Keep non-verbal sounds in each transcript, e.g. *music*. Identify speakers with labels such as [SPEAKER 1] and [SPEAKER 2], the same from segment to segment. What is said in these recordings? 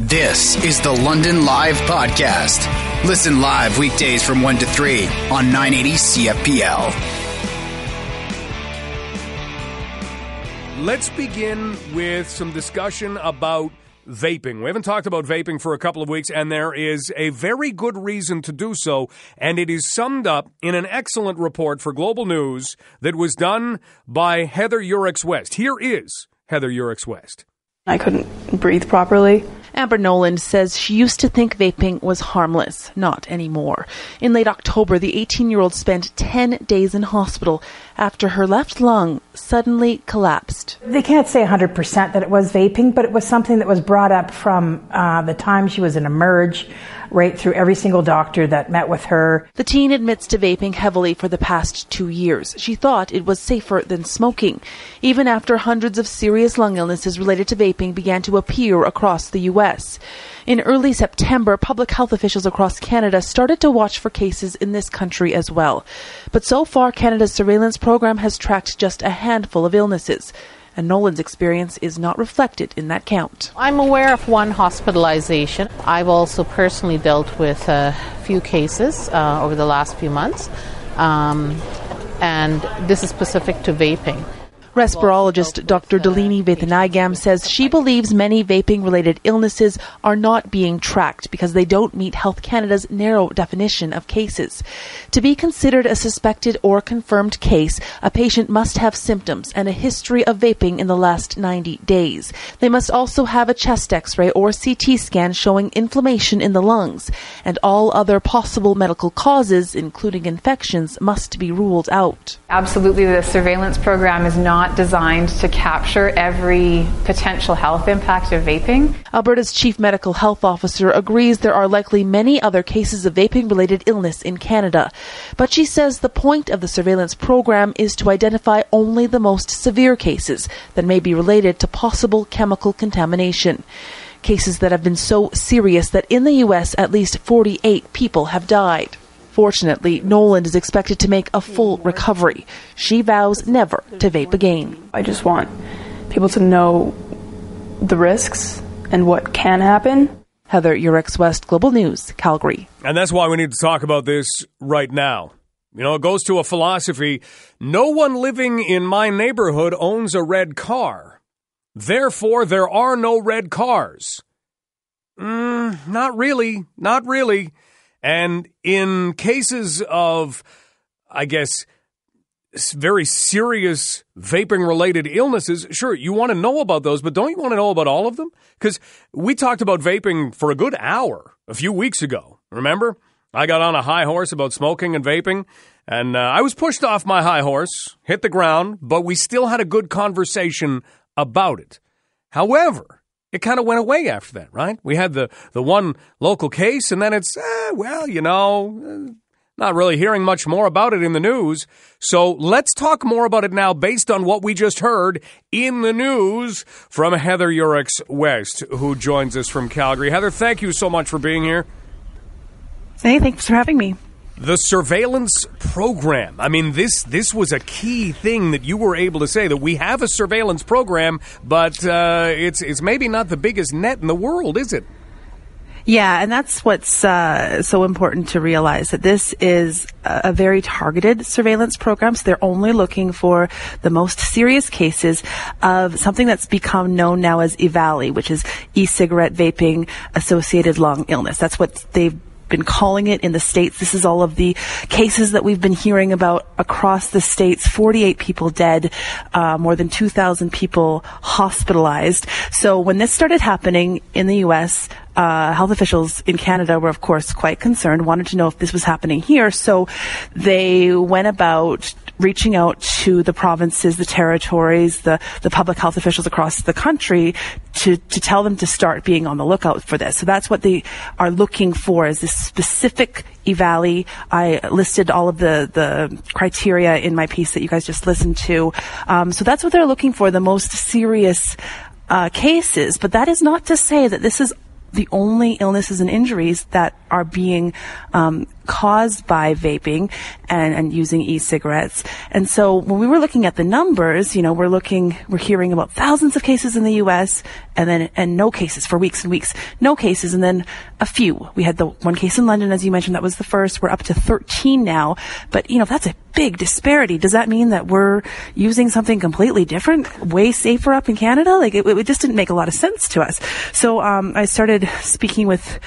[SPEAKER 1] This is the London Live Podcast. Listen live weekdays from 1 to 3 on 980 CFPL.
[SPEAKER 2] Let's begin with some discussion about vaping. We haven't talked about vaping for a couple of weeks, and there is a very good reason to do so, and it is summed up in an excellent report for Global News that was done by Heather Yourex West. Here is Heather Yourex West.
[SPEAKER 3] I couldn't breathe properly.
[SPEAKER 4] Amber Noland says she used to think vaping was harmless. Not anymore. In late October, the 18 year old spent 10 days in hospital after her left lung suddenly collapsed.
[SPEAKER 5] They can't say 100% that it was vaping, but it was something that was brought up from uh, the time she was in Emerge right through every single doctor that met with her.
[SPEAKER 4] The teen admits to vaping heavily for the past two years. She thought it was safer than smoking, even after hundreds of serious lung illnesses related to vaping began to appear across the U.S. In early September, public health officials across Canada started to watch for cases in this country as well. But so far, Canada's surveillance program has tracked just a handful of illnesses and Nolan's experience is not reflected in that count.
[SPEAKER 6] I'm aware of one hospitalization. I've also personally dealt with a few cases uh, over the last few months, um, and this is specific to vaping.
[SPEAKER 4] Respirologist Dr. Delini Vaithanagam says she believes many vaping related illnesses are not being tracked because they don't meet Health Canada's narrow definition of cases. To be considered a suspected or confirmed case, a patient must have symptoms and a history of vaping in the last 90 days. They must also have a chest x-ray or CT scan showing inflammation in the lungs, and all other possible medical causes, including infections, must be ruled out.
[SPEAKER 3] Absolutely, the surveillance program is not not designed to capture every potential health impact of vaping.
[SPEAKER 4] Alberta's chief medical health officer agrees there are likely many other cases of vaping related illness in Canada. But she says the point of the surveillance program is to identify only the most severe cases that may be related to possible chemical contamination cases that have been so serious that in the U.S. at least 48 people have died. Fortunately, Noland is expected to make a full recovery. She vows never to vape again.
[SPEAKER 3] I just want people to know the risks and what can happen.
[SPEAKER 4] Heather Yourex West, Global News, Calgary.
[SPEAKER 2] And that's why we need to talk about this right now. You know, it goes to a philosophy no one living in my neighborhood owns a red car. Therefore, there are no red cars. Mm, not really. Not really. And in cases of, I guess, very serious vaping related illnesses, sure, you want to know about those, but don't you want to know about all of them? Because we talked about vaping for a good hour a few weeks ago. Remember? I got on a high horse about smoking and vaping, and uh, I was pushed off my high horse, hit the ground, but we still had a good conversation about it. However, it kind of went away after that, right? We had the, the one local case, and then it's, eh, well, you know, eh, not really hearing much more about it in the news. So let's talk more about it now based on what we just heard in the news from Heather Yourex West, who joins us from Calgary. Heather, thank you so much for being here.
[SPEAKER 4] Hey, thanks for having me.
[SPEAKER 2] The surveillance program. I mean, this this was a key thing that you were able to say that we have a surveillance program, but uh, it's it's maybe not the biggest net in the world, is it?
[SPEAKER 4] Yeah, and that's what's uh, so important to realize that this is a, very targeted surveillance program. So they're only looking for the most serious cases of something that's become known now as EVALI, which is e-cigarette vaping associated lung illness. That's what they've been calling it in the states. This is all of the cases that we've been hearing about across the states. 48 people dead, uh, more than 2,000 people hospitalized. So when this started happening in the U.S., uh, health officials in Canada were, of course, quite concerned, wanted to know if this was happening here. So they went about reaching out to the provinces, the territories, the, the public health officials across the country to, to tell them to start being on the lookout for this. So that's what they are looking for is this specific EVALI. I listed all of the, the criteria in my piece that you guys just listened to. Um, so that's what they're looking for, the most serious uh, cases. But that is not to say that this is the only illnesses and injuries that are being um, caused by vaping and, and using e-cigarettes. And so when we were looking at the numbers, you know, we're looking, we're hearing about thousands of cases in the U.S. and then, and no cases for weeks and weeks, no cases, and then a few. We had the one case in London, as you mentioned, that was the first. We're up to 13 now. But, you know, that's a big disparity. Does that mean that we're using something completely different, way safer up in Canada? Like, it, it just didn't make a lot of sense to us. So, um, I started speaking with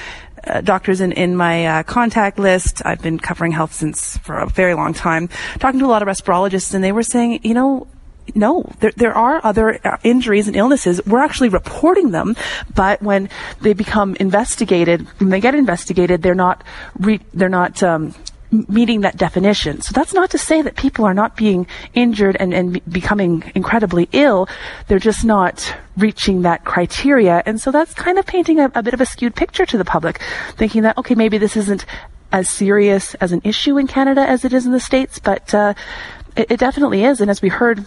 [SPEAKER 4] uh, doctors in, in my uh, contact list. I've been covering health since for a very long time, talking to a lot of respirologists, and they were saying, you know, no, there, there are other uh, injuries and illnesses. We're actually reporting them, but when they become investigated, when they get investigated, they're not re, they're not um, meeting that definition. So that's not to say that people are not being injured and, and becoming incredibly ill. They're just not reaching that criteria. And so that's kind of painting a, a bit of a skewed picture to the public, thinking that, okay, maybe this isn't as serious as an issue in Canada as it is in the States, but uh, it, it definitely is. And as we heard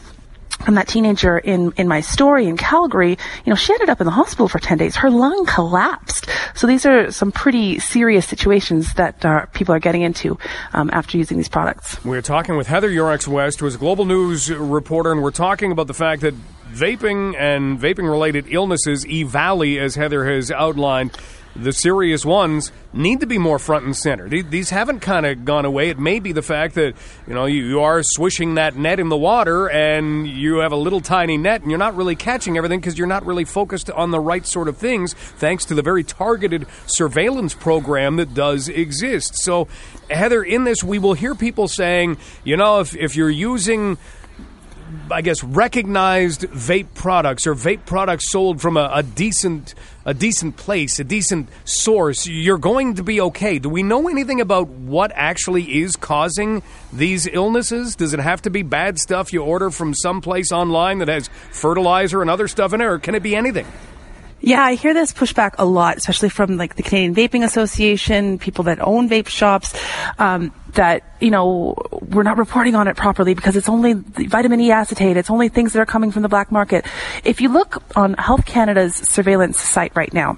[SPEAKER 4] from that teenager in, in my story in Calgary, you know, she ended up in the hospital for 10 days. Her lung collapsed. So these are some pretty serious situations that uh, people are getting into um, after using these products.
[SPEAKER 2] We're talking with Heather Yourex West, who is a global news reporter, and we're talking about the fact that vaping and vaping related illnesses, e Valley, as Heather has outlined, the serious ones need to be more front and center. These haven't kind of gone away. It may be the fact that you know you, are swishing that net in the water, and you have a little tiny net, and you're not really catching everything because you're not really focused on the right sort of things, thanks to the very targeted surveillance program that does exist. So, Heather, in this, we will hear people saying, you know, if if you're using I guess recognized vape products or vape products sold from a, a, decent a decent place, a decent source, you're going to be okay. Do we know anything about what actually is causing these illnesses? Does it have to be bad stuff you order from some place online that has fertilizer and other stuff in it, or can it be anything?
[SPEAKER 4] Yeah, I hear this pushback a lot, especially from like the Canadian Vaping Association, people that own vape shops, um, that, you know, we're not reporting on it properly because it's only vitamin E acetate. It's only things that are coming from the black market. If you look on Health Canada's surveillance site right now,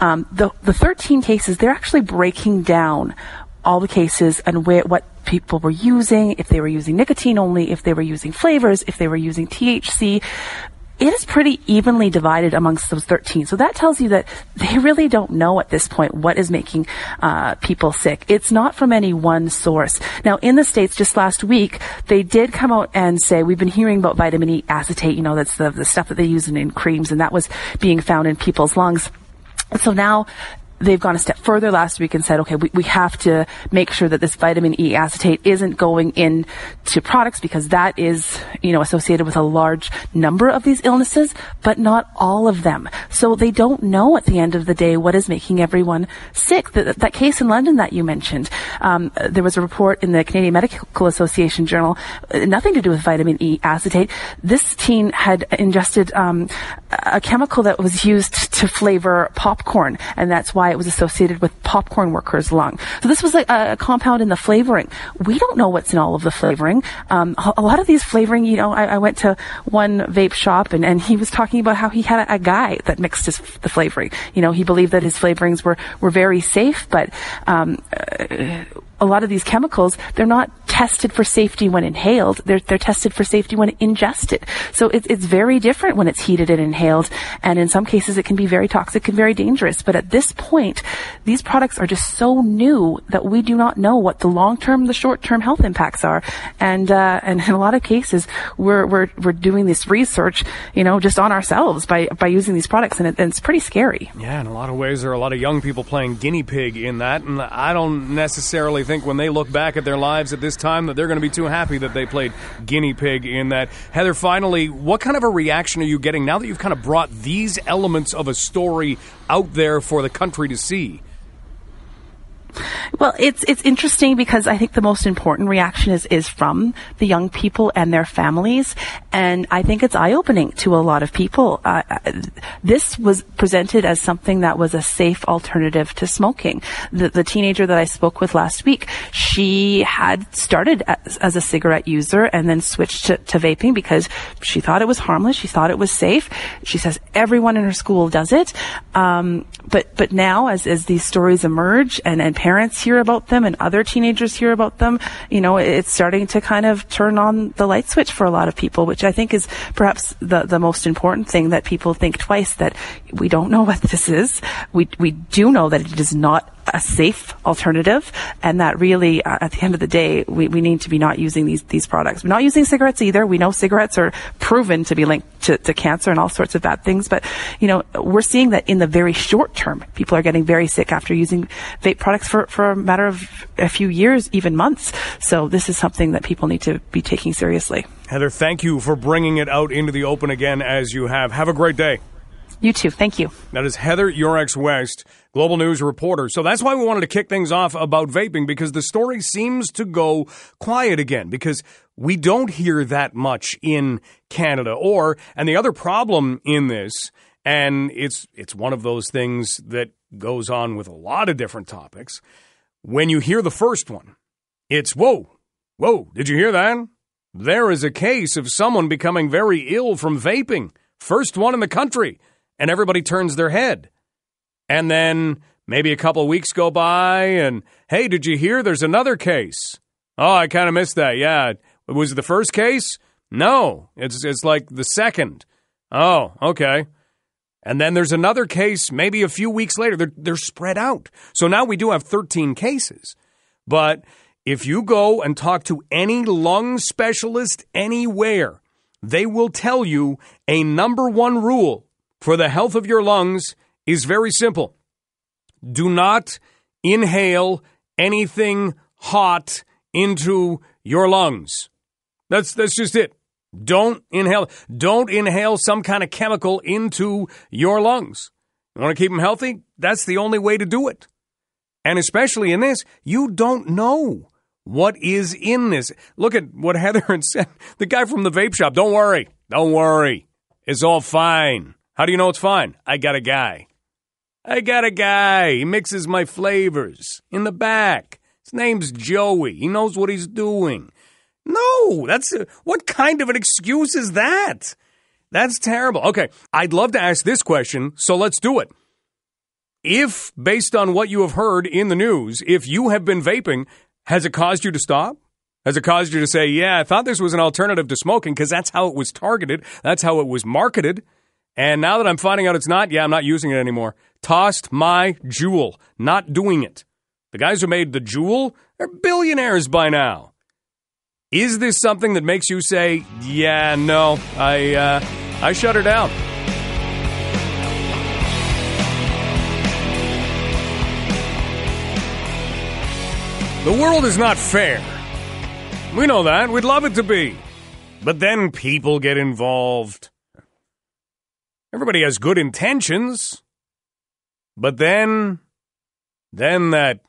[SPEAKER 4] um, the, the 13 cases, they're actually breaking down all the cases and where, what people were using, if they were using nicotine only, if they were using flavors, if they were using THC it is pretty evenly divided amongst those 13. So that tells you that they really don't know at this point what is making uh, people sick. It's not from any one source. Now, in the States, just last week, they did come out and say, we've been hearing about vitamin E acetate, you know, that's the, the stuff that they use in, in creams, and that was being found in people's lungs. So now they've gone a step further last week and said, okay, we, we have to make sure that this vitamin E acetate isn't going into products because that is, you know, associated with a large number of these illnesses, but not all of them. So they don't know at the end of the day what is making everyone sick. That, that case in London that you mentioned, um, there was a report in the Canadian Medical Association journal, uh, nothing to do with vitamin E acetate. This teen had ingested um, a chemical that was used to flavor popcorn, and that's why it was associated with popcorn workers' lung. So this was a, a compound in the flavoring. We don't know what's in all of the flavoring. Um, a lot of these flavoring, you know, I, I, went to one vape shop and, and he was talking about how he had a, a guy that mixed his, the flavoring. You know, he believed that his flavorings were, were very safe, but um, uh, a lot of these chemicals, they're not tested for safety when inhaled. They're, they're tested for safety when ingested. So it, it's very different when it's heated and inhaled. And in some cases, it can be very toxic and very dangerous. But at this point, these products are just so new that we do not know what the long-term, the short-term health impacts are. And, uh, and in a lot of cases, we're, we're, we're doing this research, you know, just on ourselves by, by using these products. And, it, and it's pretty scary.
[SPEAKER 2] Yeah, in a lot of ways, there are a lot of young people playing guinea pig in that. And I don't necessarily think think when they look back at their lives at this time that they're going to be too happy that they played guinea pig in that. Heather, finally, what kind of a reaction are you getting now that you've kind of brought these elements of a story out there for the country to see?
[SPEAKER 4] Well, it's it's interesting because I think the most important reaction is is from the young people and their families, and I think it's eye opening to a lot of people. Uh, this was presented as something that was a safe alternative to smoking. The, the teenager that I spoke with last week, she had started as, as a cigarette user and then switched to, to vaping because she thought it was harmless. She thought it was safe. She says everyone in her school does it, um, but but now as as these stories emerge and and parents hear about them and other teenagers hear about them, you know, it's starting to kind of turn on the light switch for a lot of people, which I think is perhaps the the most important thing that people think twice that we don't know *laughs* what this is. We we do know that it is not a safe alternative. And that really uh, at the end of the day we, we need to be not using these these products. We're not using cigarettes either. We know cigarettes are proven to be linked to, to cancer and all sorts of bad things. But you know we're seeing that in the very short term people are getting very sick after using vape products for, for a matter of a few years even months. So this is something that people need to be taking seriously.
[SPEAKER 2] Heather thank you for bringing it out into the open again as you have. Have a great day
[SPEAKER 4] you too. Thank you.
[SPEAKER 2] That is Heather Yourex West, Global News reporter. So that's why we wanted to kick things off about vaping because the story seems to go quiet again because we don't hear that much in Canada. Or, and the other problem in this, and it's it's one of those things that goes on with a lot of different topics. When you hear the first one, it's whoa, whoa, did you hear that? There is a case of someone becoming very ill from vaping. First one in the country and everybody turns their head. And then maybe a couple weeks go by, and hey, did you hear there's another case? Oh, I kind of missed that. Yeah. Was it the first case? No, it's, it's like the second. Oh, okay. And then there's another case maybe a few weeks later. They're, they're spread out. So now we do have 13 cases. But if you go and talk to any lung specialist anywhere, they will tell you a number one rule for the health of your lungs is very simple. Do not inhale anything hot into your lungs. That's that's just it. Don't inhale don't inhale some kind of chemical into your lungs. You want to keep them healthy? That's the only way to do it. And especially in this, you don't know what is in this. Look at what Heather *laughs* said. The guy from the vape shop, don't worry. Don't worry. It's all fine. How do you know it's fine? I got a guy. I got a guy. He mixes my flavors in the back. His name's Joey. He knows what he's doing. No, that's what kind of an excuse is that? That's terrible. Okay, I'd love to ask this question, so let's do it. If, based on what you have heard in the news, if you have been vaping, has it caused you to stop? Has it caused you to say, yeah, I thought this was an alternative to smoking because that's how it was targeted, that's how it was marketed? And now that I'm finding out it's not, yeah, I'm not using it anymore. Tossed my JUUL. Not doing it. The guys who made the JUUL are billionaires by now. Is this something that makes you say, yeah, no, I, uh, I shut her down? The world is not fair. We know that. We'd love it to be. But then people get involved. Everybody has good intentions. But then, then that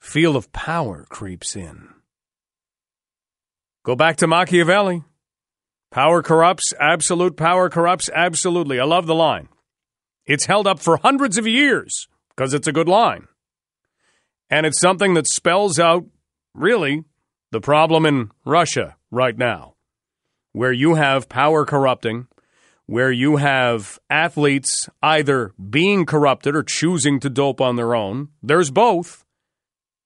[SPEAKER 2] feel of power creeps in. Go back to Machiavelli. Power corrupts, absolute power corrupts, absolutely. I love the line. It's held up for hundreds of years because it's a good line. And it's something that spells out, really, the problem in Russia right now, where you have power corrupting where you have athletes either being corrupted or choosing to dope on their own. There's both.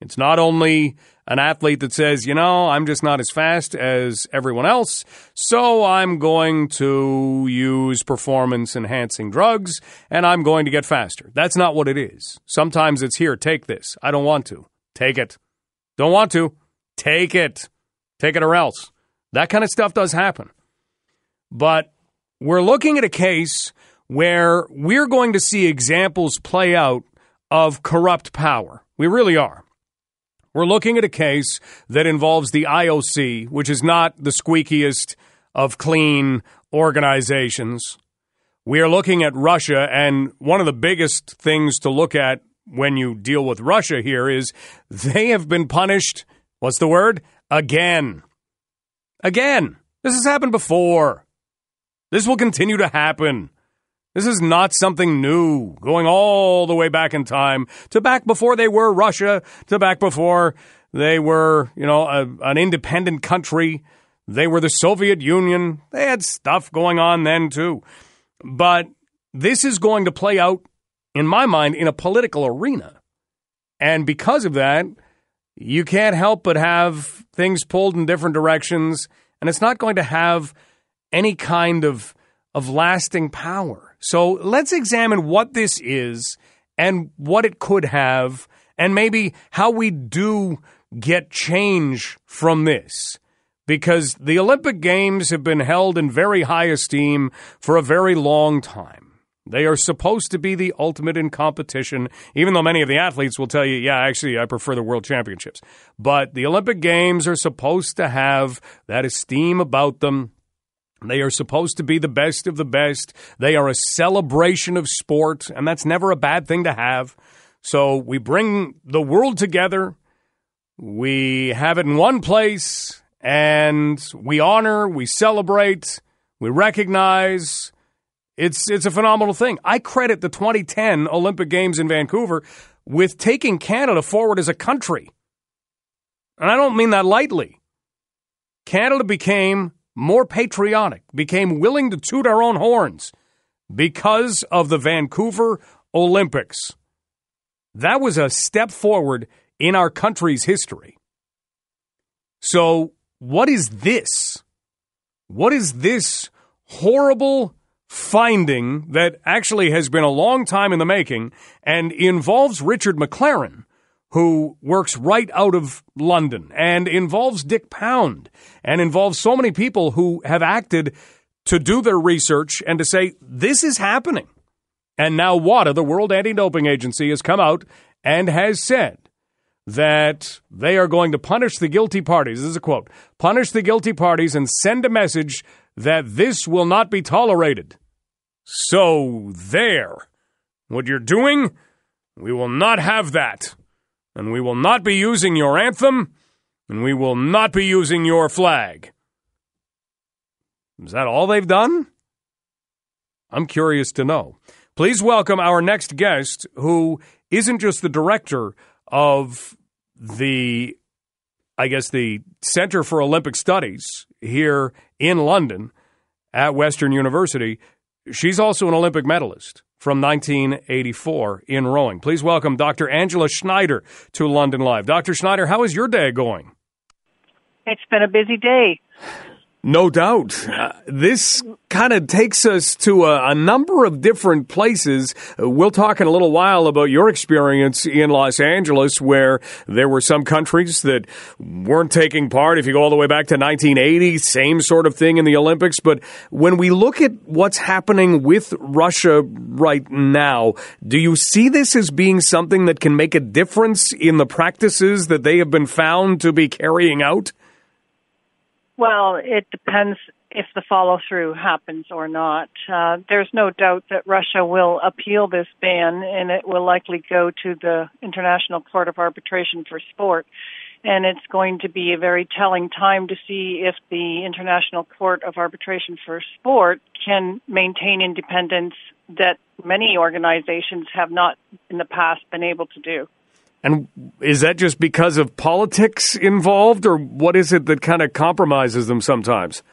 [SPEAKER 2] It's not only an athlete that says, you know, I'm just not as fast as everyone else, so I'm going to use performance enhancing drugs and I'm going to get faster. That's not what it is. Sometimes it's here, take this. I don't want to. Take it. Don't want to. Take it. Take it or else. That kind of stuff does happen. But we're looking at a case where we're going to see examples play out of corrupt power. We really are. We're looking at a case that involves the IOC, which is not the squeakiest of clean organizations. We are looking at Russia, and one of the biggest things to look at when you deal with Russia here is they have been punished. What's the word? Again. Again. This has happened before. This will continue to happen. This is not something new, going all the way back in time to back before they were Russia, to back before they were, you know, a, an independent country. They were the Soviet Union. They had stuff going on then too. But this is going to play out in my mind, in a political arena. And because of that, you can't help but have things pulled in different directions, and it's not going to have any kind of, of lasting power. So let's examine what this is and what it could have, and maybe how we do get change from this. Because the Olympic Games have been held in very high esteem for a very long time. They are supposed to be the ultimate in competition, even though many of the athletes will tell you, yeah, actually, I prefer the World Championships. But the Olympic Games are supposed to have that esteem about them. They are supposed to be the best of the best. They are a celebration of sport, and that's never a bad thing to have. So we bring the world together. We have it in one place, and we honor, we celebrate, we recognize it's it's a phenomenal thing. I credit the 2010 Olympic Games in Vancouver with taking Canada forward as a country. And I don't mean that lightly. Canada became more patriotic, became willing to toot our own horns because of the Vancouver Olympics. That was a step forward in our country's history. So, what is this? What is this horrible finding that actually has been a long time in the making and involves Richard McLaren, who works right out of London, and involves Dick Pound, and involves so many people who have acted to do their research and to say, this is happening. And now WADA, the World Anti Doping Agency, has come out and has said that they are going to punish the guilty parties. This is a quote punish the guilty parties and send a message that this will not be tolerated. So, there. What you're doing, we will not have that. And we will not be using your anthem, and we will not be using your flag. Is that all they've done? I'm curious to know. Please welcome our next guest, who isn't just the director of the, I guess, the Center for Olympic Studies here in London at Western University. She's also an Olympic medalist from 1984 in rowing. Please welcome Dr. Angela Schneider to London Live. Dr. Schneider, how is your day going?
[SPEAKER 7] It's been a busy day.
[SPEAKER 2] No doubt. Uh, this kind of takes us to a, a, number of different places. Uh, we'll talk in a little while about your experience in Los Angeles, where there were some countries that weren't taking part. If you go all the way back to 1980, same sort of thing in the Olympics. But when we look at what's happening with Russia right now, do you see this as being something that can make a difference in the practices that they have been found to be carrying out?
[SPEAKER 7] Well, it depends if the follow through happens or not. Uh, there's no doubt that Russia will appeal this ban and it will likely go to the International Court of Arbitration for Sport. And it's going to be a very telling time to see if the International Court of Arbitration for Sport can maintain independence that many organizations have not in the past been able to do.
[SPEAKER 2] And is that just because of politics involved, or what is it that kind of compromises them sometimes?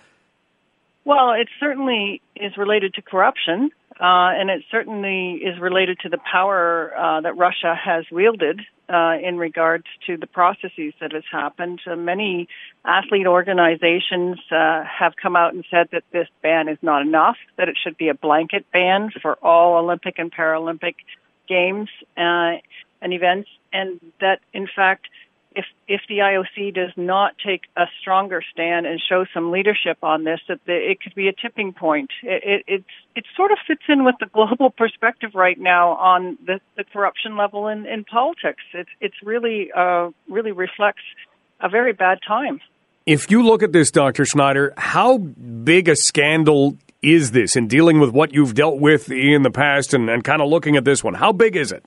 [SPEAKER 7] Well, it certainly is related to corruption, uh, and it certainly is related to the power uh, that Russia has wielded uh, in regards to the processes that has happened. Uh, many athlete organizations uh, have come out and said that this ban is not enough, that it should be a blanket ban for all Olympic and Paralympic games uh, and events and that in fact if if the IOC does not take a stronger stand and show some leadership on this, that the, it could be a tipping point. It, it, it sort of fits in with the global *laughs* perspective right now on the, the corruption level in, in politics. It's it's really uh, really reflects a very bad time.
[SPEAKER 2] If you look at this, Dr. Schneider, how big a scandal is this in dealing with what you've dealt with in the past and, and kind of looking at this one? How big is it?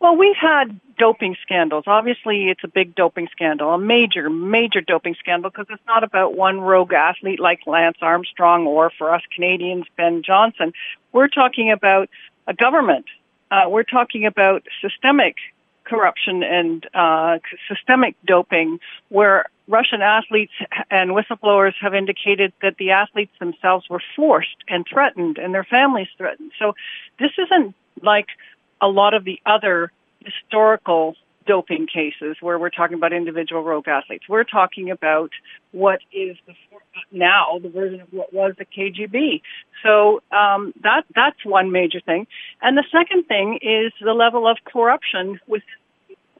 [SPEAKER 7] Well, we've had doping scandals. Obviously, it's a big doping scandal, a major, major doping scandal because it's not about one rogue athlete like Lance Armstrong or for us Canadians, Ben Johnson. We're talking about a government. Uh, we're talking about systemic corruption and uh, systemic doping where Russian athletes and whistleblowers have indicated that the athletes themselves were forced and threatened and their families threatened. So this isn't like a lot of the other historical doping cases where we're talking about individual rogue athletes. We're talking about what is the, now the version of what was the KGB. So um, that that's one major thing. And the second thing is the level of corruption with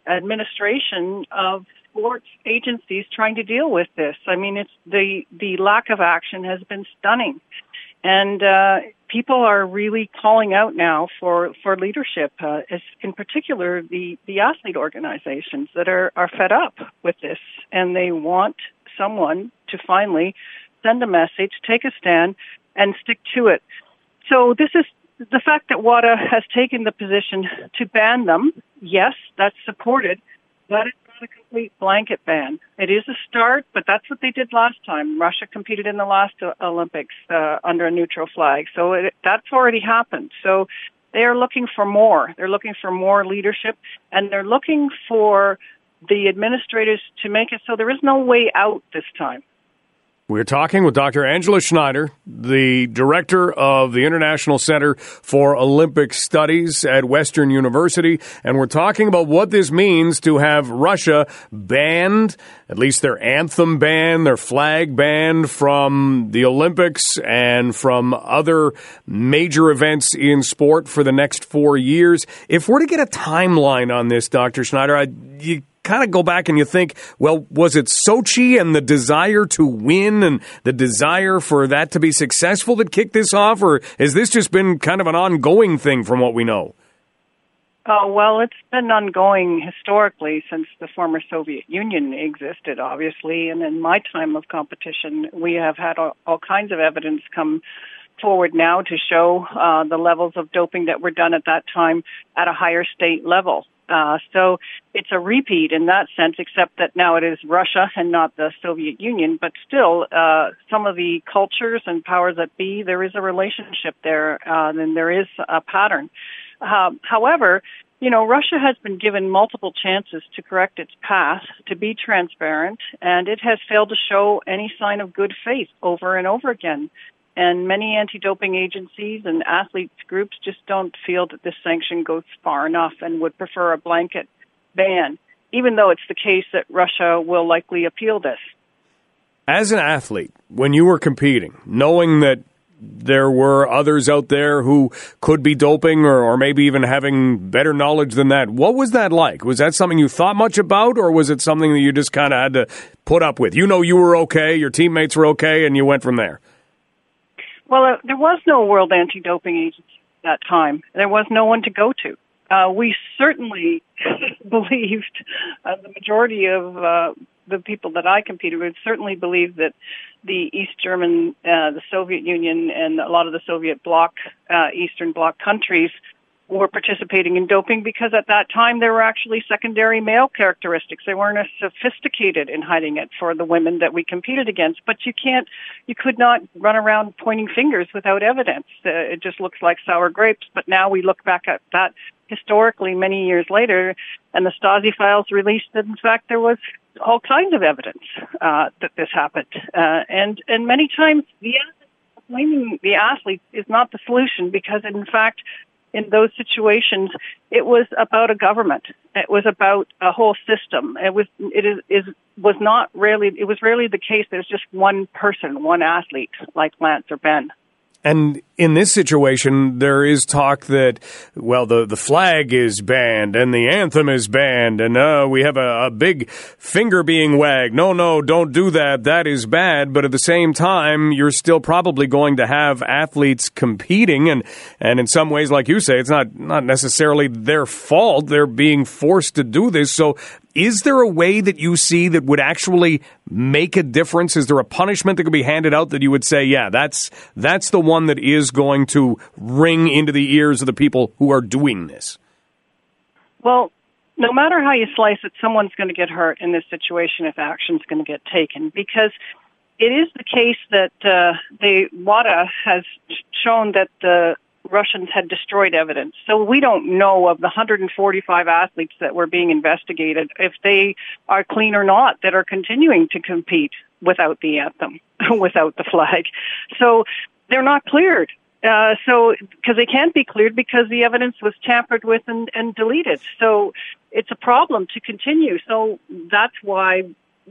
[SPEAKER 7] administration of sports agencies trying to deal with this. I mean, it's the the lack of action has been stunning, and uh, people are really calling out now for for leadership. Uh, in particular, the the athlete organizations that are are fed up with this, and they want someone to finally send a message, take a stand, and stick to it. So this is the fact that WADA has taken the position to ban them. Yes, that's supported, but it's a complete blanket ban. It is a start, but that's what they did last time. Russia competed in the last Olympics uh, under a neutral flag, so it, that's already happened. So they are looking for more. They're looking for more leadership, and they're looking for the administrators to make it so there is no way out this time.
[SPEAKER 2] We're talking with Dr. Angela Schneider, the director of the International Center for Olympic Studies at Western University, and we're talking about what this means to have Russia banned, at least their anthem banned, their flag banned from the Olympics and from other major events in sport for the next four years. If we're to get a timeline on this, Dr. Schneider, I, you kind of go back and you think, well, was it Sochi and the desire to win and the desire for that to be successful that kicked this off, or has this just been kind of an ongoing thing from what we know?
[SPEAKER 7] Oh, well, it's been ongoing historically since the former Soviet Union existed, obviously. And in my time of competition, we have had all, all kinds of evidence come forward now to show uh, the levels of doping that were done at that time at a higher state level. Uh, so it's a repeat in that sense, except that now it is Russia and not the Soviet Union. But still, uh, some of the cultures and powers that be, there is a relationship there, uh, and there is a pattern. Uh, however, you know, Russia has been given multiple chances to correct its path, to be transparent, and it has failed to show any sign of good faith over and over again. And many anti doping agencies and athletes groups just don't feel that this sanction goes far enough and would prefer a blanket ban, even though it's the case that Russia will likely appeal this.
[SPEAKER 2] As an athlete, when you were competing, knowing that there were others out there who could be doping or, or, maybe even having better knowledge than that. What was that like? Was that something you thought much about, or was it something that you just kind of had to put up with? You know, you were okay, your teammates were okay, and you went from there.
[SPEAKER 7] Well, uh, there was no World Anti-Doping Agency at that time. There was no one to go to. Uh, we certainly *laughs* believed, uh, the majority of uh, the people that I competed with certainly believed that the East German, uh, the Soviet Union, and a lot of the Soviet bloc, uh, Eastern Bloc countries were participating in doping because at that time there were actually secondary male characteristics. They weren't as sophisticated in hiding it for the women that we competed against. But you can't, you could not run around pointing fingers without evidence. Uh, it just looks like sour grapes. But now we look back at that historically many years later, and the Stasi files released that in fact there was all kinds of evidence uh, that this happened. Uh, and and many times the blaming the athletes is not the solution because in fact in those situations, it was about a government. It was about a whole system. It was it is, is was not really it was rarely the case. There's just one person, one athlete like Lance or Ben.
[SPEAKER 2] And in this situation, there is talk that, well, the, the flag is banned and the anthem is banned, and uh, we have a, a big finger being wagged. No, no, don't do that. That is bad. But at the same time, you're still probably going to have athletes competing, and, and in some ways, like you say, it's not, not necessarily their fault. They're being forced to do this. So is there a way that you see that would actually make a difference? Is there a punishment that could be handed out that you would say, yeah, that's that's the one that is going to ring into the ears of the people who are doing this?
[SPEAKER 7] Well, no matter how you slice it, someone's going to get hurt in this situation if action's going to get taken because it is the case that uh, the WADA has shown that the Russians had destroyed evidence. So we don't know of the 145 athletes that were being investigated if they are clean or not that are continuing to compete without the anthem, *laughs* without the flag. So they're not cleared. Uh, so, because they can't be cleared because the evidence was tampered with and, and deleted. So, it's a problem to continue. So that's why,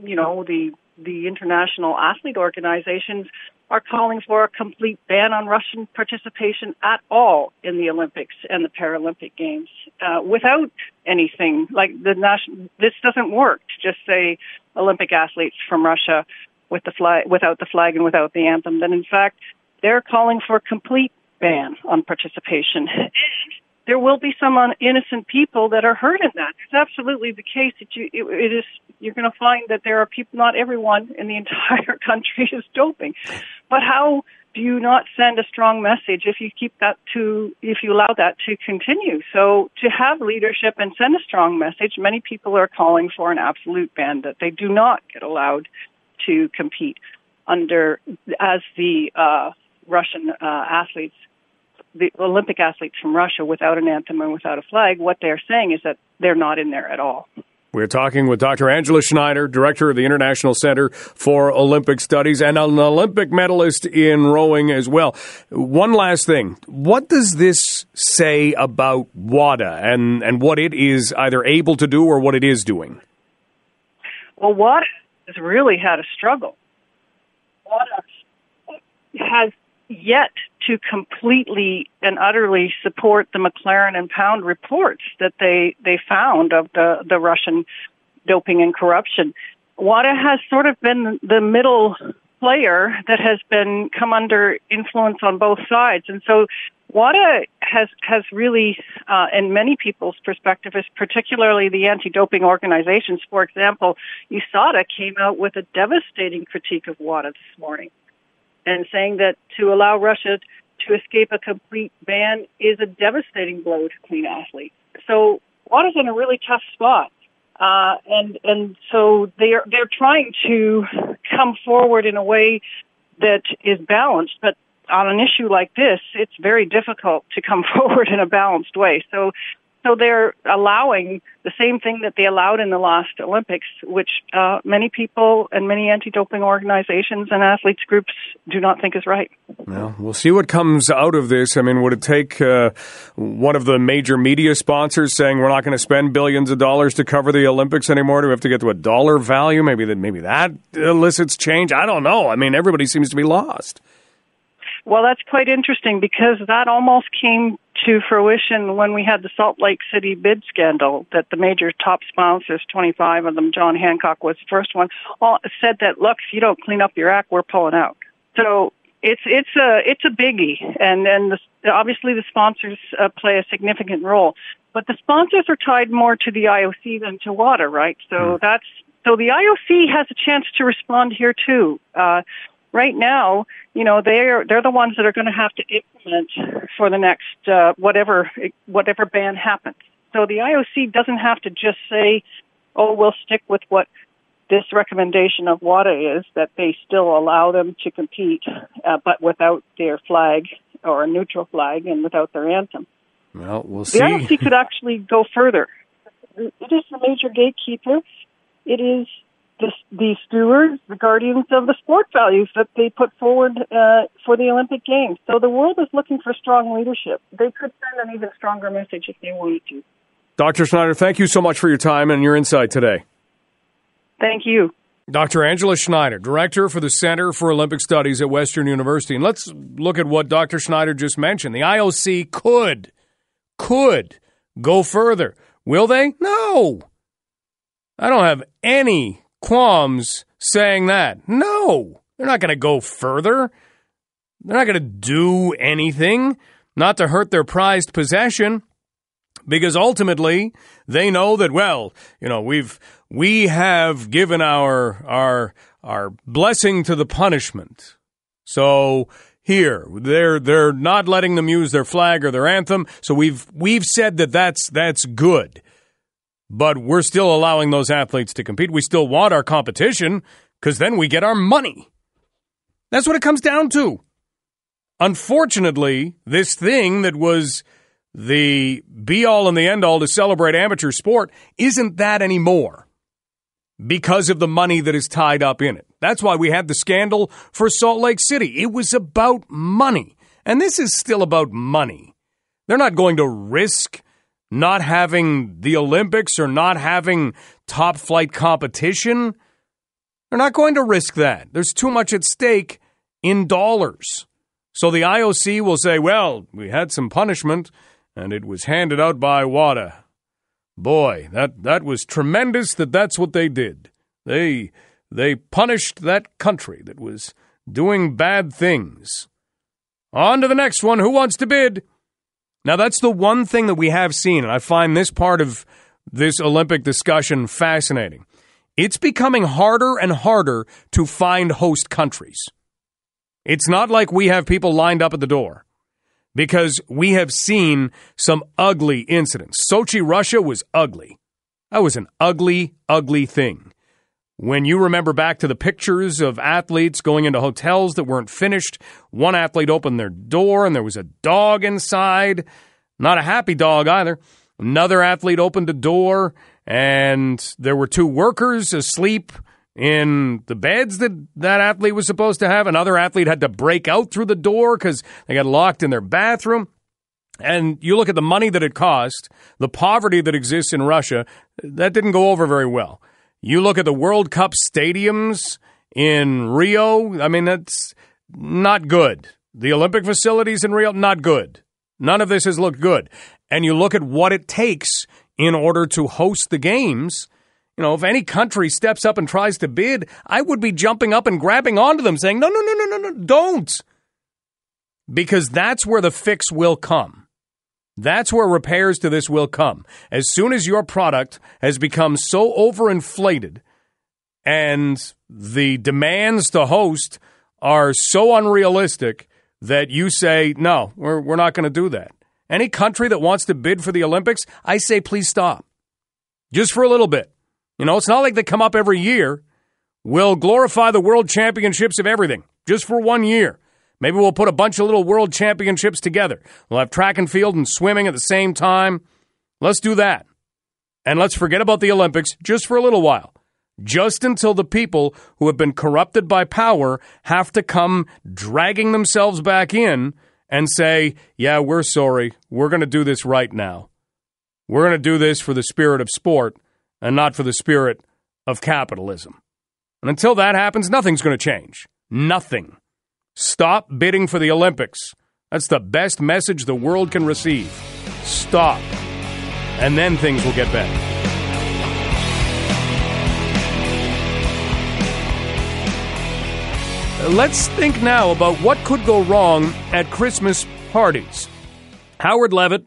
[SPEAKER 7] you know, the the international athlete organizations are calling for a complete ban on Russian participation at all in the Olympics and the Paralympic Games, uh, without anything like the national. This doesn't work to just say Olympic athletes from Russia with the flag, without the flag and without the anthem. Then, in fact, they're calling for a complete ban on participation. *laughs* There will be some innocent people that are hurt in that. It's absolutely the case that you, it, it is, you're going to find that there are people, not everyone in the *laughs* entire country is doping. But how do you not send a strong message if you keep that to, if you allow that to continue? So to have leadership and send a strong message, many people are calling for an absolute ban that they do not get allowed to compete under, as the, uh, Russian uh, athletes, the Olympic athletes from Russia, without an anthem and without a flag, what they're saying is that they're not in there at all.
[SPEAKER 2] We're talking with Dr. Angela Schneider, director of the International Center for Olympic Studies and an Olympic medalist in rowing as well. One last thing. What does this say about WADA and, and what it is either able to do or what it is doing?
[SPEAKER 7] Well, WADA has really had a struggle. WADA has yet to completely and utterly support the McLaren and Pound reports that they they found of the the Russian doping and corruption. WADA has sort of been the middle player that has been come under influence on both sides, and so WADA has has really, uh, in many people's perspective, is particularly the anti-doping organizations. For example, USADA came out with a devastating critique of WADA this morning and saying that to allow Russia to escape a complete ban is a devastating blow to clean athletes. So WADA's in a really tough spot. Uh, and, and so they're, they're trying to come forward in a way that is balanced, but on an issue like this, it's very difficult to come *laughs* forward in a balanced way. So so they're allowing the same thing that they allowed in the last Olympics, which uh, many people and many anti-doping organizations and athletes groups do not think is right.
[SPEAKER 2] Well, we'll see what comes out of this. I mean, would it take uh, one of the major media sponsors saying we're not going to spend billions of dollars to cover the Olympics anymore? Do we have to get to a dollar value? Maybe that maybe that elicits change. I don't know. I mean, everybody seems to be lost.
[SPEAKER 7] Well, that's quite interesting because that almost came to fruition when we had the Salt Lake City bid scandal that the major top sponsors, 25 of them, John Hancock was the first one, all said that, look, if you don't clean up your act, we're pulling out. So it's, it's a, it's a biggie. And then the, obviously the sponsors uh, play a significant role, but the sponsors are tied more to the IOC than to WADA, right? So mm. that's, so the IOC has a chance to respond here too. Uh, right now, you know, they're they're the ones that are going to have to implement for the next uh, whatever whatever ban happens. So the IOC doesn't have to just say, "Oh, we'll stick with what this recommendation of WADA is that they still allow them to compete, uh, but without their flag or a neutral flag and without their anthem."
[SPEAKER 2] Well, we'll see.
[SPEAKER 7] The IOC could actually go further. It is the major gatekeeper. It is the, the stewards, the guardians of the sport values that they put forward uh, for the Olympic Games. So the world is looking for strong leadership. They could send an even stronger message if they wanted to.
[SPEAKER 2] Dr. Schneider, thank you so much for your time and your insight today.
[SPEAKER 7] Thank you.
[SPEAKER 2] Dr. Angela Schneider, Director for the Center for Olympic Studies at Western University. And let's look at what Dr. Schneider just mentioned. The IOC could, could go further. Will they? No. I don't have any qualms saying that. No, they're not going to go further. They're not going to do anything not to hurt their prized possession because ultimately they know that well, you know, we've we have given our our our blessing to the punishment. So here they're they're not letting them use their flag or their anthem. So we've we've said that that's that's good but we're still allowing those athletes to compete. We still want our competition because then we get our money. That's what it comes down to. Unfortunately, this thing that was the be all and the end all to celebrate amateur sport isn't that anymore because of the money that is tied up in it. That's why we had the scandal for Salt Lake City. It was about money. And this is still about money. They're not going to risk not having the Olympics or not having top flight competition. They're not going to risk that. There's too much at stake in dollars. So the IOC will say, well, we had some punishment and it was handed out by WADA. Boy, that, that was tremendous that that's what they did. They, they punished that country that was doing bad things. On to the next one. Who wants to bid? Now, that's the one thing that we have seen, and I find this part of this Olympic discussion fascinating. It's becoming harder and harder to find host countries. It's not like we have people lined up at the door because we have seen some ugly incidents. Sochi, Russia was ugly. That was an ugly, ugly thing. When you remember back to the pictures of athletes going into hotels that weren't finished, one athlete opened their door and there was a dog inside. Not a happy dog either. Another athlete opened a door and there were two workers asleep in the beds that that athlete was supposed to have. Another athlete had to break out through the door because they got locked in their bathroom. And you look at the money that it cost, the poverty that exists in Russia, that didn't go over very well. You look at the World Cup stadiums in Rio, I mean, that's not good. The Olympic facilities in Rio, not good. None of this has looked good. And you look at what it takes in order to host the games, you know, if any country steps up and tries to bid, I would be jumping up and grabbing onto them saying, no, no, no, no, no, no, don't. Because that's where the fix will come. That's where repairs to this will come. As soon as your product has become so overinflated and the demands to host are so unrealistic that you say, no, we're, we're not going to do that. Any country that wants to bid for the Olympics, I say, please stop. Just for a little bit. You know, it's not like they come up every year. We'll glorify the world championships of everything just for one year. Maybe we'll put a bunch of little world championships together. We'll have track and field and swimming at the same time. Let's do that. And let's forget about the Olympics just for a little while. Just until the people who have been corrupted by power have to come dragging themselves back in and say, yeah, we're sorry. We're going to do this right now. We're going to do this for the spirit of sport and not for the spirit of capitalism. And until that happens, nothing's going to change. Nothing. Stop bidding for the Olympics. That's the best message the world can receive. Stop. And then things will get better. Let's think now about what could go wrong at Christmas parties. Howard Levitt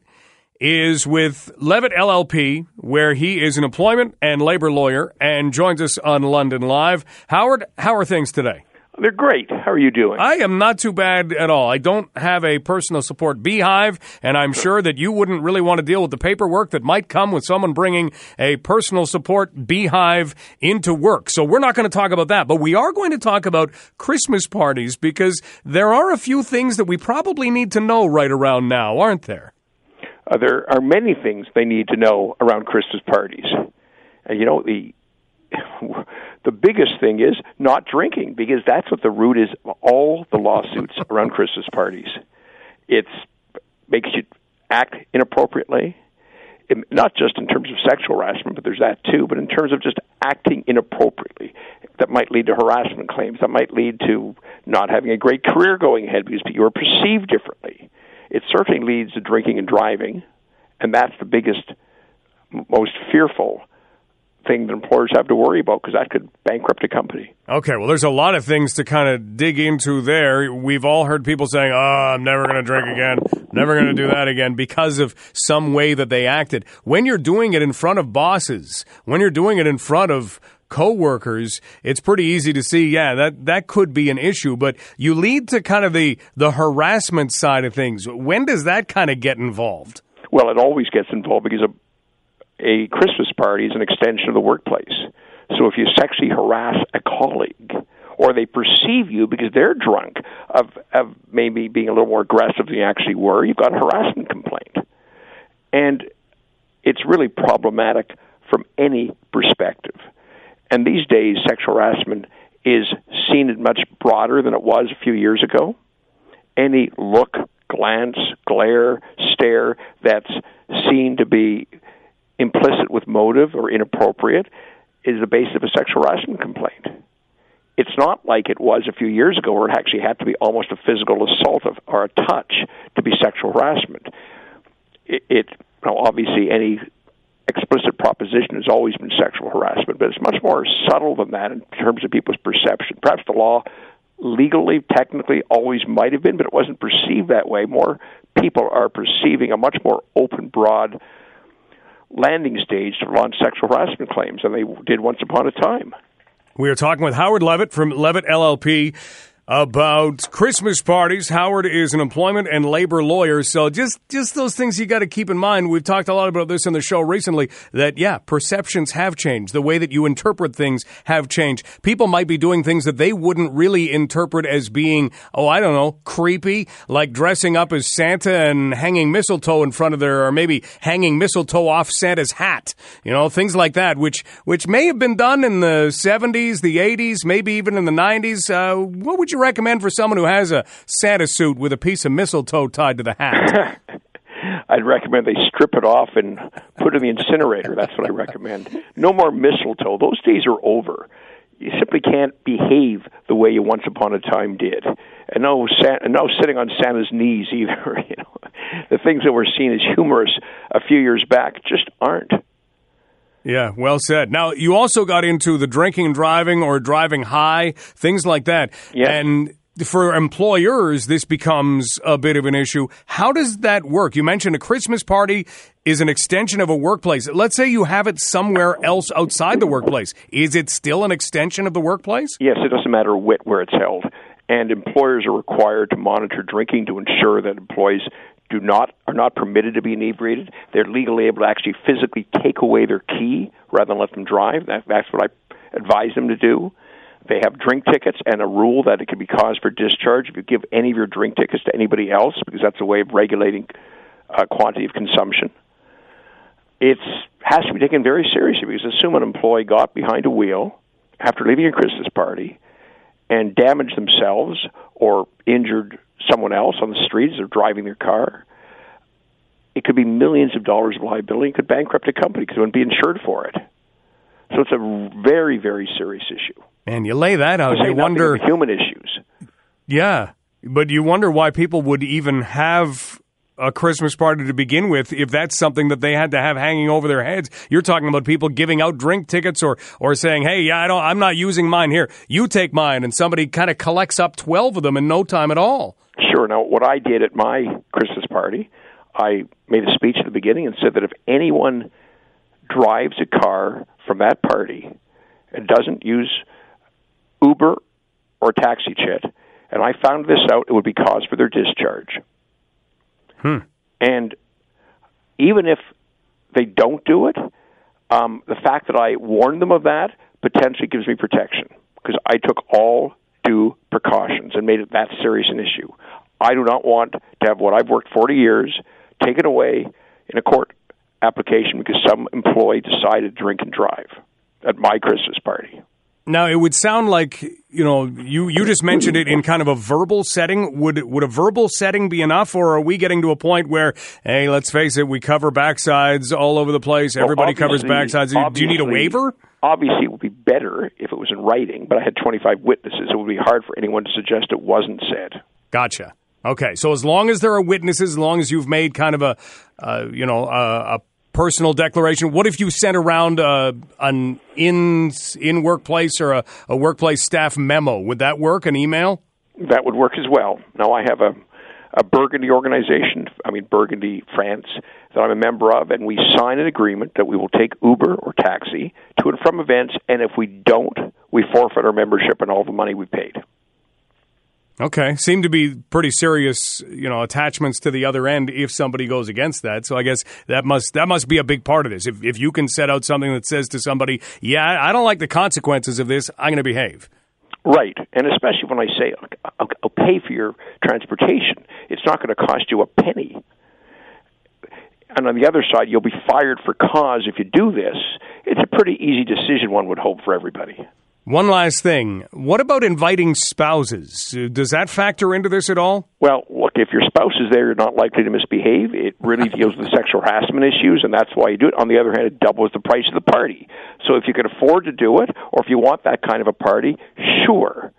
[SPEAKER 2] is with Levitt LLP, where he is an employment and labor lawyer and joins us on London Live. Howard, how are things today?
[SPEAKER 8] They're great. How are you doing?
[SPEAKER 2] I am not too bad at all. I don't have a personal support beehive, and I'm sure that you wouldn't really want to deal with the paperwork that might come with someone bringing a personal support beehive into work. So we're not going to talk about that, but we are going to talk about Christmas parties because there are a few things that we probably need to know right around now, aren't there?
[SPEAKER 8] Uh, there are many things they need to know around Christmas parties. Uh, you know, the the biggest thing is not drinking because that's what the root is of all the lawsuits *laughs* around Christmas parties. It makes you act inappropriately, it, not just in terms of sexual harassment, but there's that too, but in terms of just acting inappropriately. That might lead to harassment claims. That might lead to not having a great career going ahead because you are perceived differently. It certainly leads to drinking and driving, and that's the biggest, most fearful thing that employers have to worry about because that could bankrupt a company.
[SPEAKER 2] Okay, well, there's a lot of things to kind of dig into there. We've all heard people saying, "Oh, I'm never going to drink again, never going to do that again," because of some way that they acted. When you're doing it in front of bosses, when you're doing it in front of coworkers, it's pretty easy to see, yeah, that that could be an issue. But you lead to kind of the the harassment side of things. When does that kind of get involved?
[SPEAKER 8] Well, it always gets involved because a, a Christmas party is an extension of the workplace. So if you sexually harass a colleague, or they perceive you because they're drunk of, of maybe being a little more aggressive than you actually were, you've got a harassment complaint. And it's really problematic from any perspective. And these days, sexual harassment is seen as much broader than it was a few years ago. any look, glance, glare, stare that's seen to be implicit with motive or inappropriate is the basis of a sexual harassment complaint. It's not like it was a few years ago where it actually had to be almost a physical assault of, or a touch to be sexual harassment. It, it obviously any explicit proposition has always been sexual harassment, but it's much more subtle than that in terms of people's perception. Perhaps the law legally, technically, always might have been, but it wasn't perceived that way. More people are perceiving a much more open, broad landing stage to launch sexual harassment claims than they did once upon a time.
[SPEAKER 2] We are talking with Howard Levitt from Levitt LLP about Christmas parties. Howard is an employment and labor lawyer, so just just those things you got to keep in mind. We've talked a lot about this in the show recently. That yeah, perceptions have changed. The way that you interpret things have changed. People might be doing things that they wouldn't really interpret as being oh I don't know creepy, like dressing up as Santa and hanging mistletoe in front of their, or maybe hanging mistletoe off Santa's hat. You know things like that, which which may have been done in the '70s, the '80s, maybe even in the '90s. Uh, what would you you recommend for someone who has a Santa suit with a piece of mistletoe tied to the hat? *laughs*
[SPEAKER 8] I'd recommend they strip it off and put it in the incinerator. That's what I recommend. No more mistletoe. Those days are over. You simply can't behave the way you once upon a time did. And no, no sitting on Santa's knees either. *laughs* You know, the things that were seen as humorous a few years back just aren't.
[SPEAKER 2] Yeah, well said. Now, you also got into the drinking and driving or driving high, things like that.
[SPEAKER 8] Yeah.
[SPEAKER 2] And for employers, this becomes a bit of an issue. How does that work? You mentioned a Christmas party is an extension of a workplace. Let's say you have it somewhere else outside the workplace. Is it still an extension of the workplace?
[SPEAKER 8] Yes, it doesn't matter where it's held. And employers are required to monitor drinking to ensure that employees do not are not permitted to be inebriated. They're legally able to actually physically take away their key rather than let them drive. That, that's what I advise them to do. They have drink tickets and a rule that it can be cause for discharge if you give any of your drink tickets to anybody else, because that's a way of regulating uh, quantity of consumption. It has to be taken very seriously because assume an employee got behind a wheel after leaving a Christmas party and damaged themselves or injured someone else on the streets or driving their car. It could be millions of dollars of liability. It could bankrupt a company because it wouldn't be insured for it. So it's a very, very serious issue.
[SPEAKER 2] And you lay that out, you wonder
[SPEAKER 8] human issues.
[SPEAKER 2] Yeah, but you wonder why people would even have a Christmas party to begin with if that's something that they had to have hanging over their heads. You're talking about people giving out drink tickets or or saying, "Hey, yeah, I don't I'm not using mine here. You take mine." And somebody kind of collects up 12 of them in no time at all.
[SPEAKER 8] Sure. Now, what I did at my Christmas party, I made a speech at the beginning and said that if anyone drives a car from that party and doesn't use Uber or taxi chit, and I found this out, it would be cause for their discharge.
[SPEAKER 2] Hmm.
[SPEAKER 8] And even if they don't do it, um, the fact that I warned them of that potentially gives me protection because I took all due precautions and made it that serious an issue. I do not want to have what I've worked 40 years taken away in a court application because some employee decided to drink and drive at my Christmas party.
[SPEAKER 2] Now it would sound like you know you you just mentioned it in kind of a verbal setting. Would would a verbal setting be enough, or are we getting to a point where hey, let's face it, we cover backsides all over the place. Everybody well, covers backsides. Do you need a waiver?
[SPEAKER 8] Obviously, it would be better if it was in writing, but I had 25 witnesses. It would be hard for anyone to suggest it wasn't said.
[SPEAKER 2] Gotcha. Okay, so as long as there are witnesses, as long as you've made kind of a, uh, you know, a, a personal declaration. What if you sent around uh, an in in workplace or a, a workplace staff memo? Would that work? An email?
[SPEAKER 8] That would work as well. Now I have a a Burgundy organization, I mean Burgundy, France, that I'm a member of, and we sign an agreement that we will take Uber or taxi to and from events, and if we don't, we forfeit our membership and all the money we paid.
[SPEAKER 2] Okay, seem to be pretty serious, you know, attachments to the other end if somebody goes against that. So I guess that must that must be a big part of this. If if you can set out something that says to somebody, "Yeah, I don't like the consequences of this. I'm going to behave."
[SPEAKER 8] Right, and especially when I say I'll, I'll pay for your transportation, it's not going to cost you a penny. And on the other side, you'll be fired for cause if you do this. It's a pretty easy decision, one would hope, for everybody.
[SPEAKER 2] One last thing. What about inviting spouses? Does that factor into this at all?
[SPEAKER 8] Well, look, if your spouse is there, you're not likely to misbehave. It really *laughs* deals with sexual harassment issues, and that's why you do it. On the other hand, it doubles the price of the party. So if you can afford to do it, or if you want that kind of a party, sure.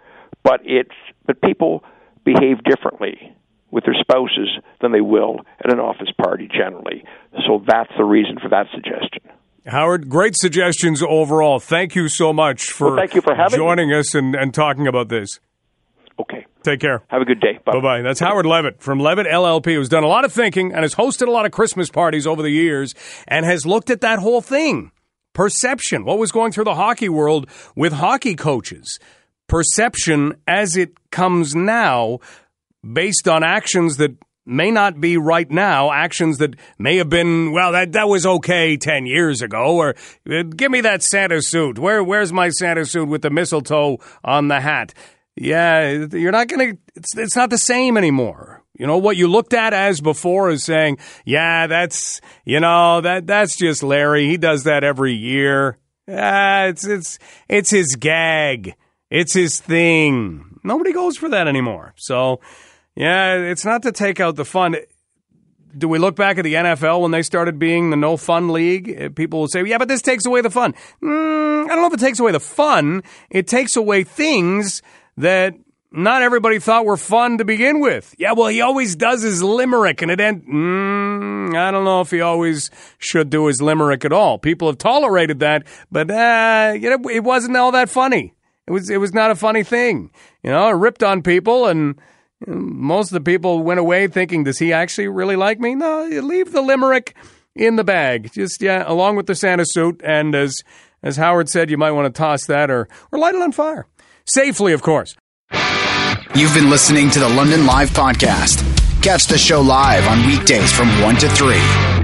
[SPEAKER 8] But it's but people behave differently with their spouses than they will at an office party generally. So that's the reason for that suggestion.
[SPEAKER 2] Howard, great suggestions overall. Thank you so much for,
[SPEAKER 8] Well, thank you for having me.
[SPEAKER 2] joining us and, and talking about this.
[SPEAKER 8] Okay.
[SPEAKER 2] Take care.
[SPEAKER 8] Have a good day. Bye
[SPEAKER 2] bye. That's Howard Levitt from Levitt LLP, who's done a lot of thinking and has hosted a lot of Christmas parties over the years and has looked at that whole thing. Perception. What was going through the hockey world with hockey coaches? Perception as it comes now based on actions that may not be right now, actions that may have been, well, that, that was okay 10 years ago, or uh, give me that Santa suit. Where, where's my Santa suit with the mistletoe on the hat? Yeah, you're not going to, it's, it's not the same anymore. You know, what you looked at as before is saying, yeah, that's, you know, that, that's just Larry. He does that every year. It's, it's, it's his gag. It's his thing. Nobody goes for that anymore. So, yeah, it's not to take out the fun. Do we look back at the NFL when they started being the no fun league? Uh, People will say, yeah, but this takes away the fun. Mm, I don't know if it takes away the fun. It takes away things that not everybody thought were fun to begin with. Yeah, well, he always does his limerick, and it. Mm, I don't know if he always should do his limerick at all. People have tolerated that, but uh, you know, it wasn't all that funny. It was it was not a funny thing. You know, it ripped on people, and most of the people went away thinking, "Does he actually really like me?" No, leave the limerick in the bag. Just yeah, along with the Santa suit, and as as Howard said, you might want to toss that or or light it on fire safely, of course.
[SPEAKER 1] You've been listening to the London Live Podcast. Catch the show live on weekdays from 1 to 3.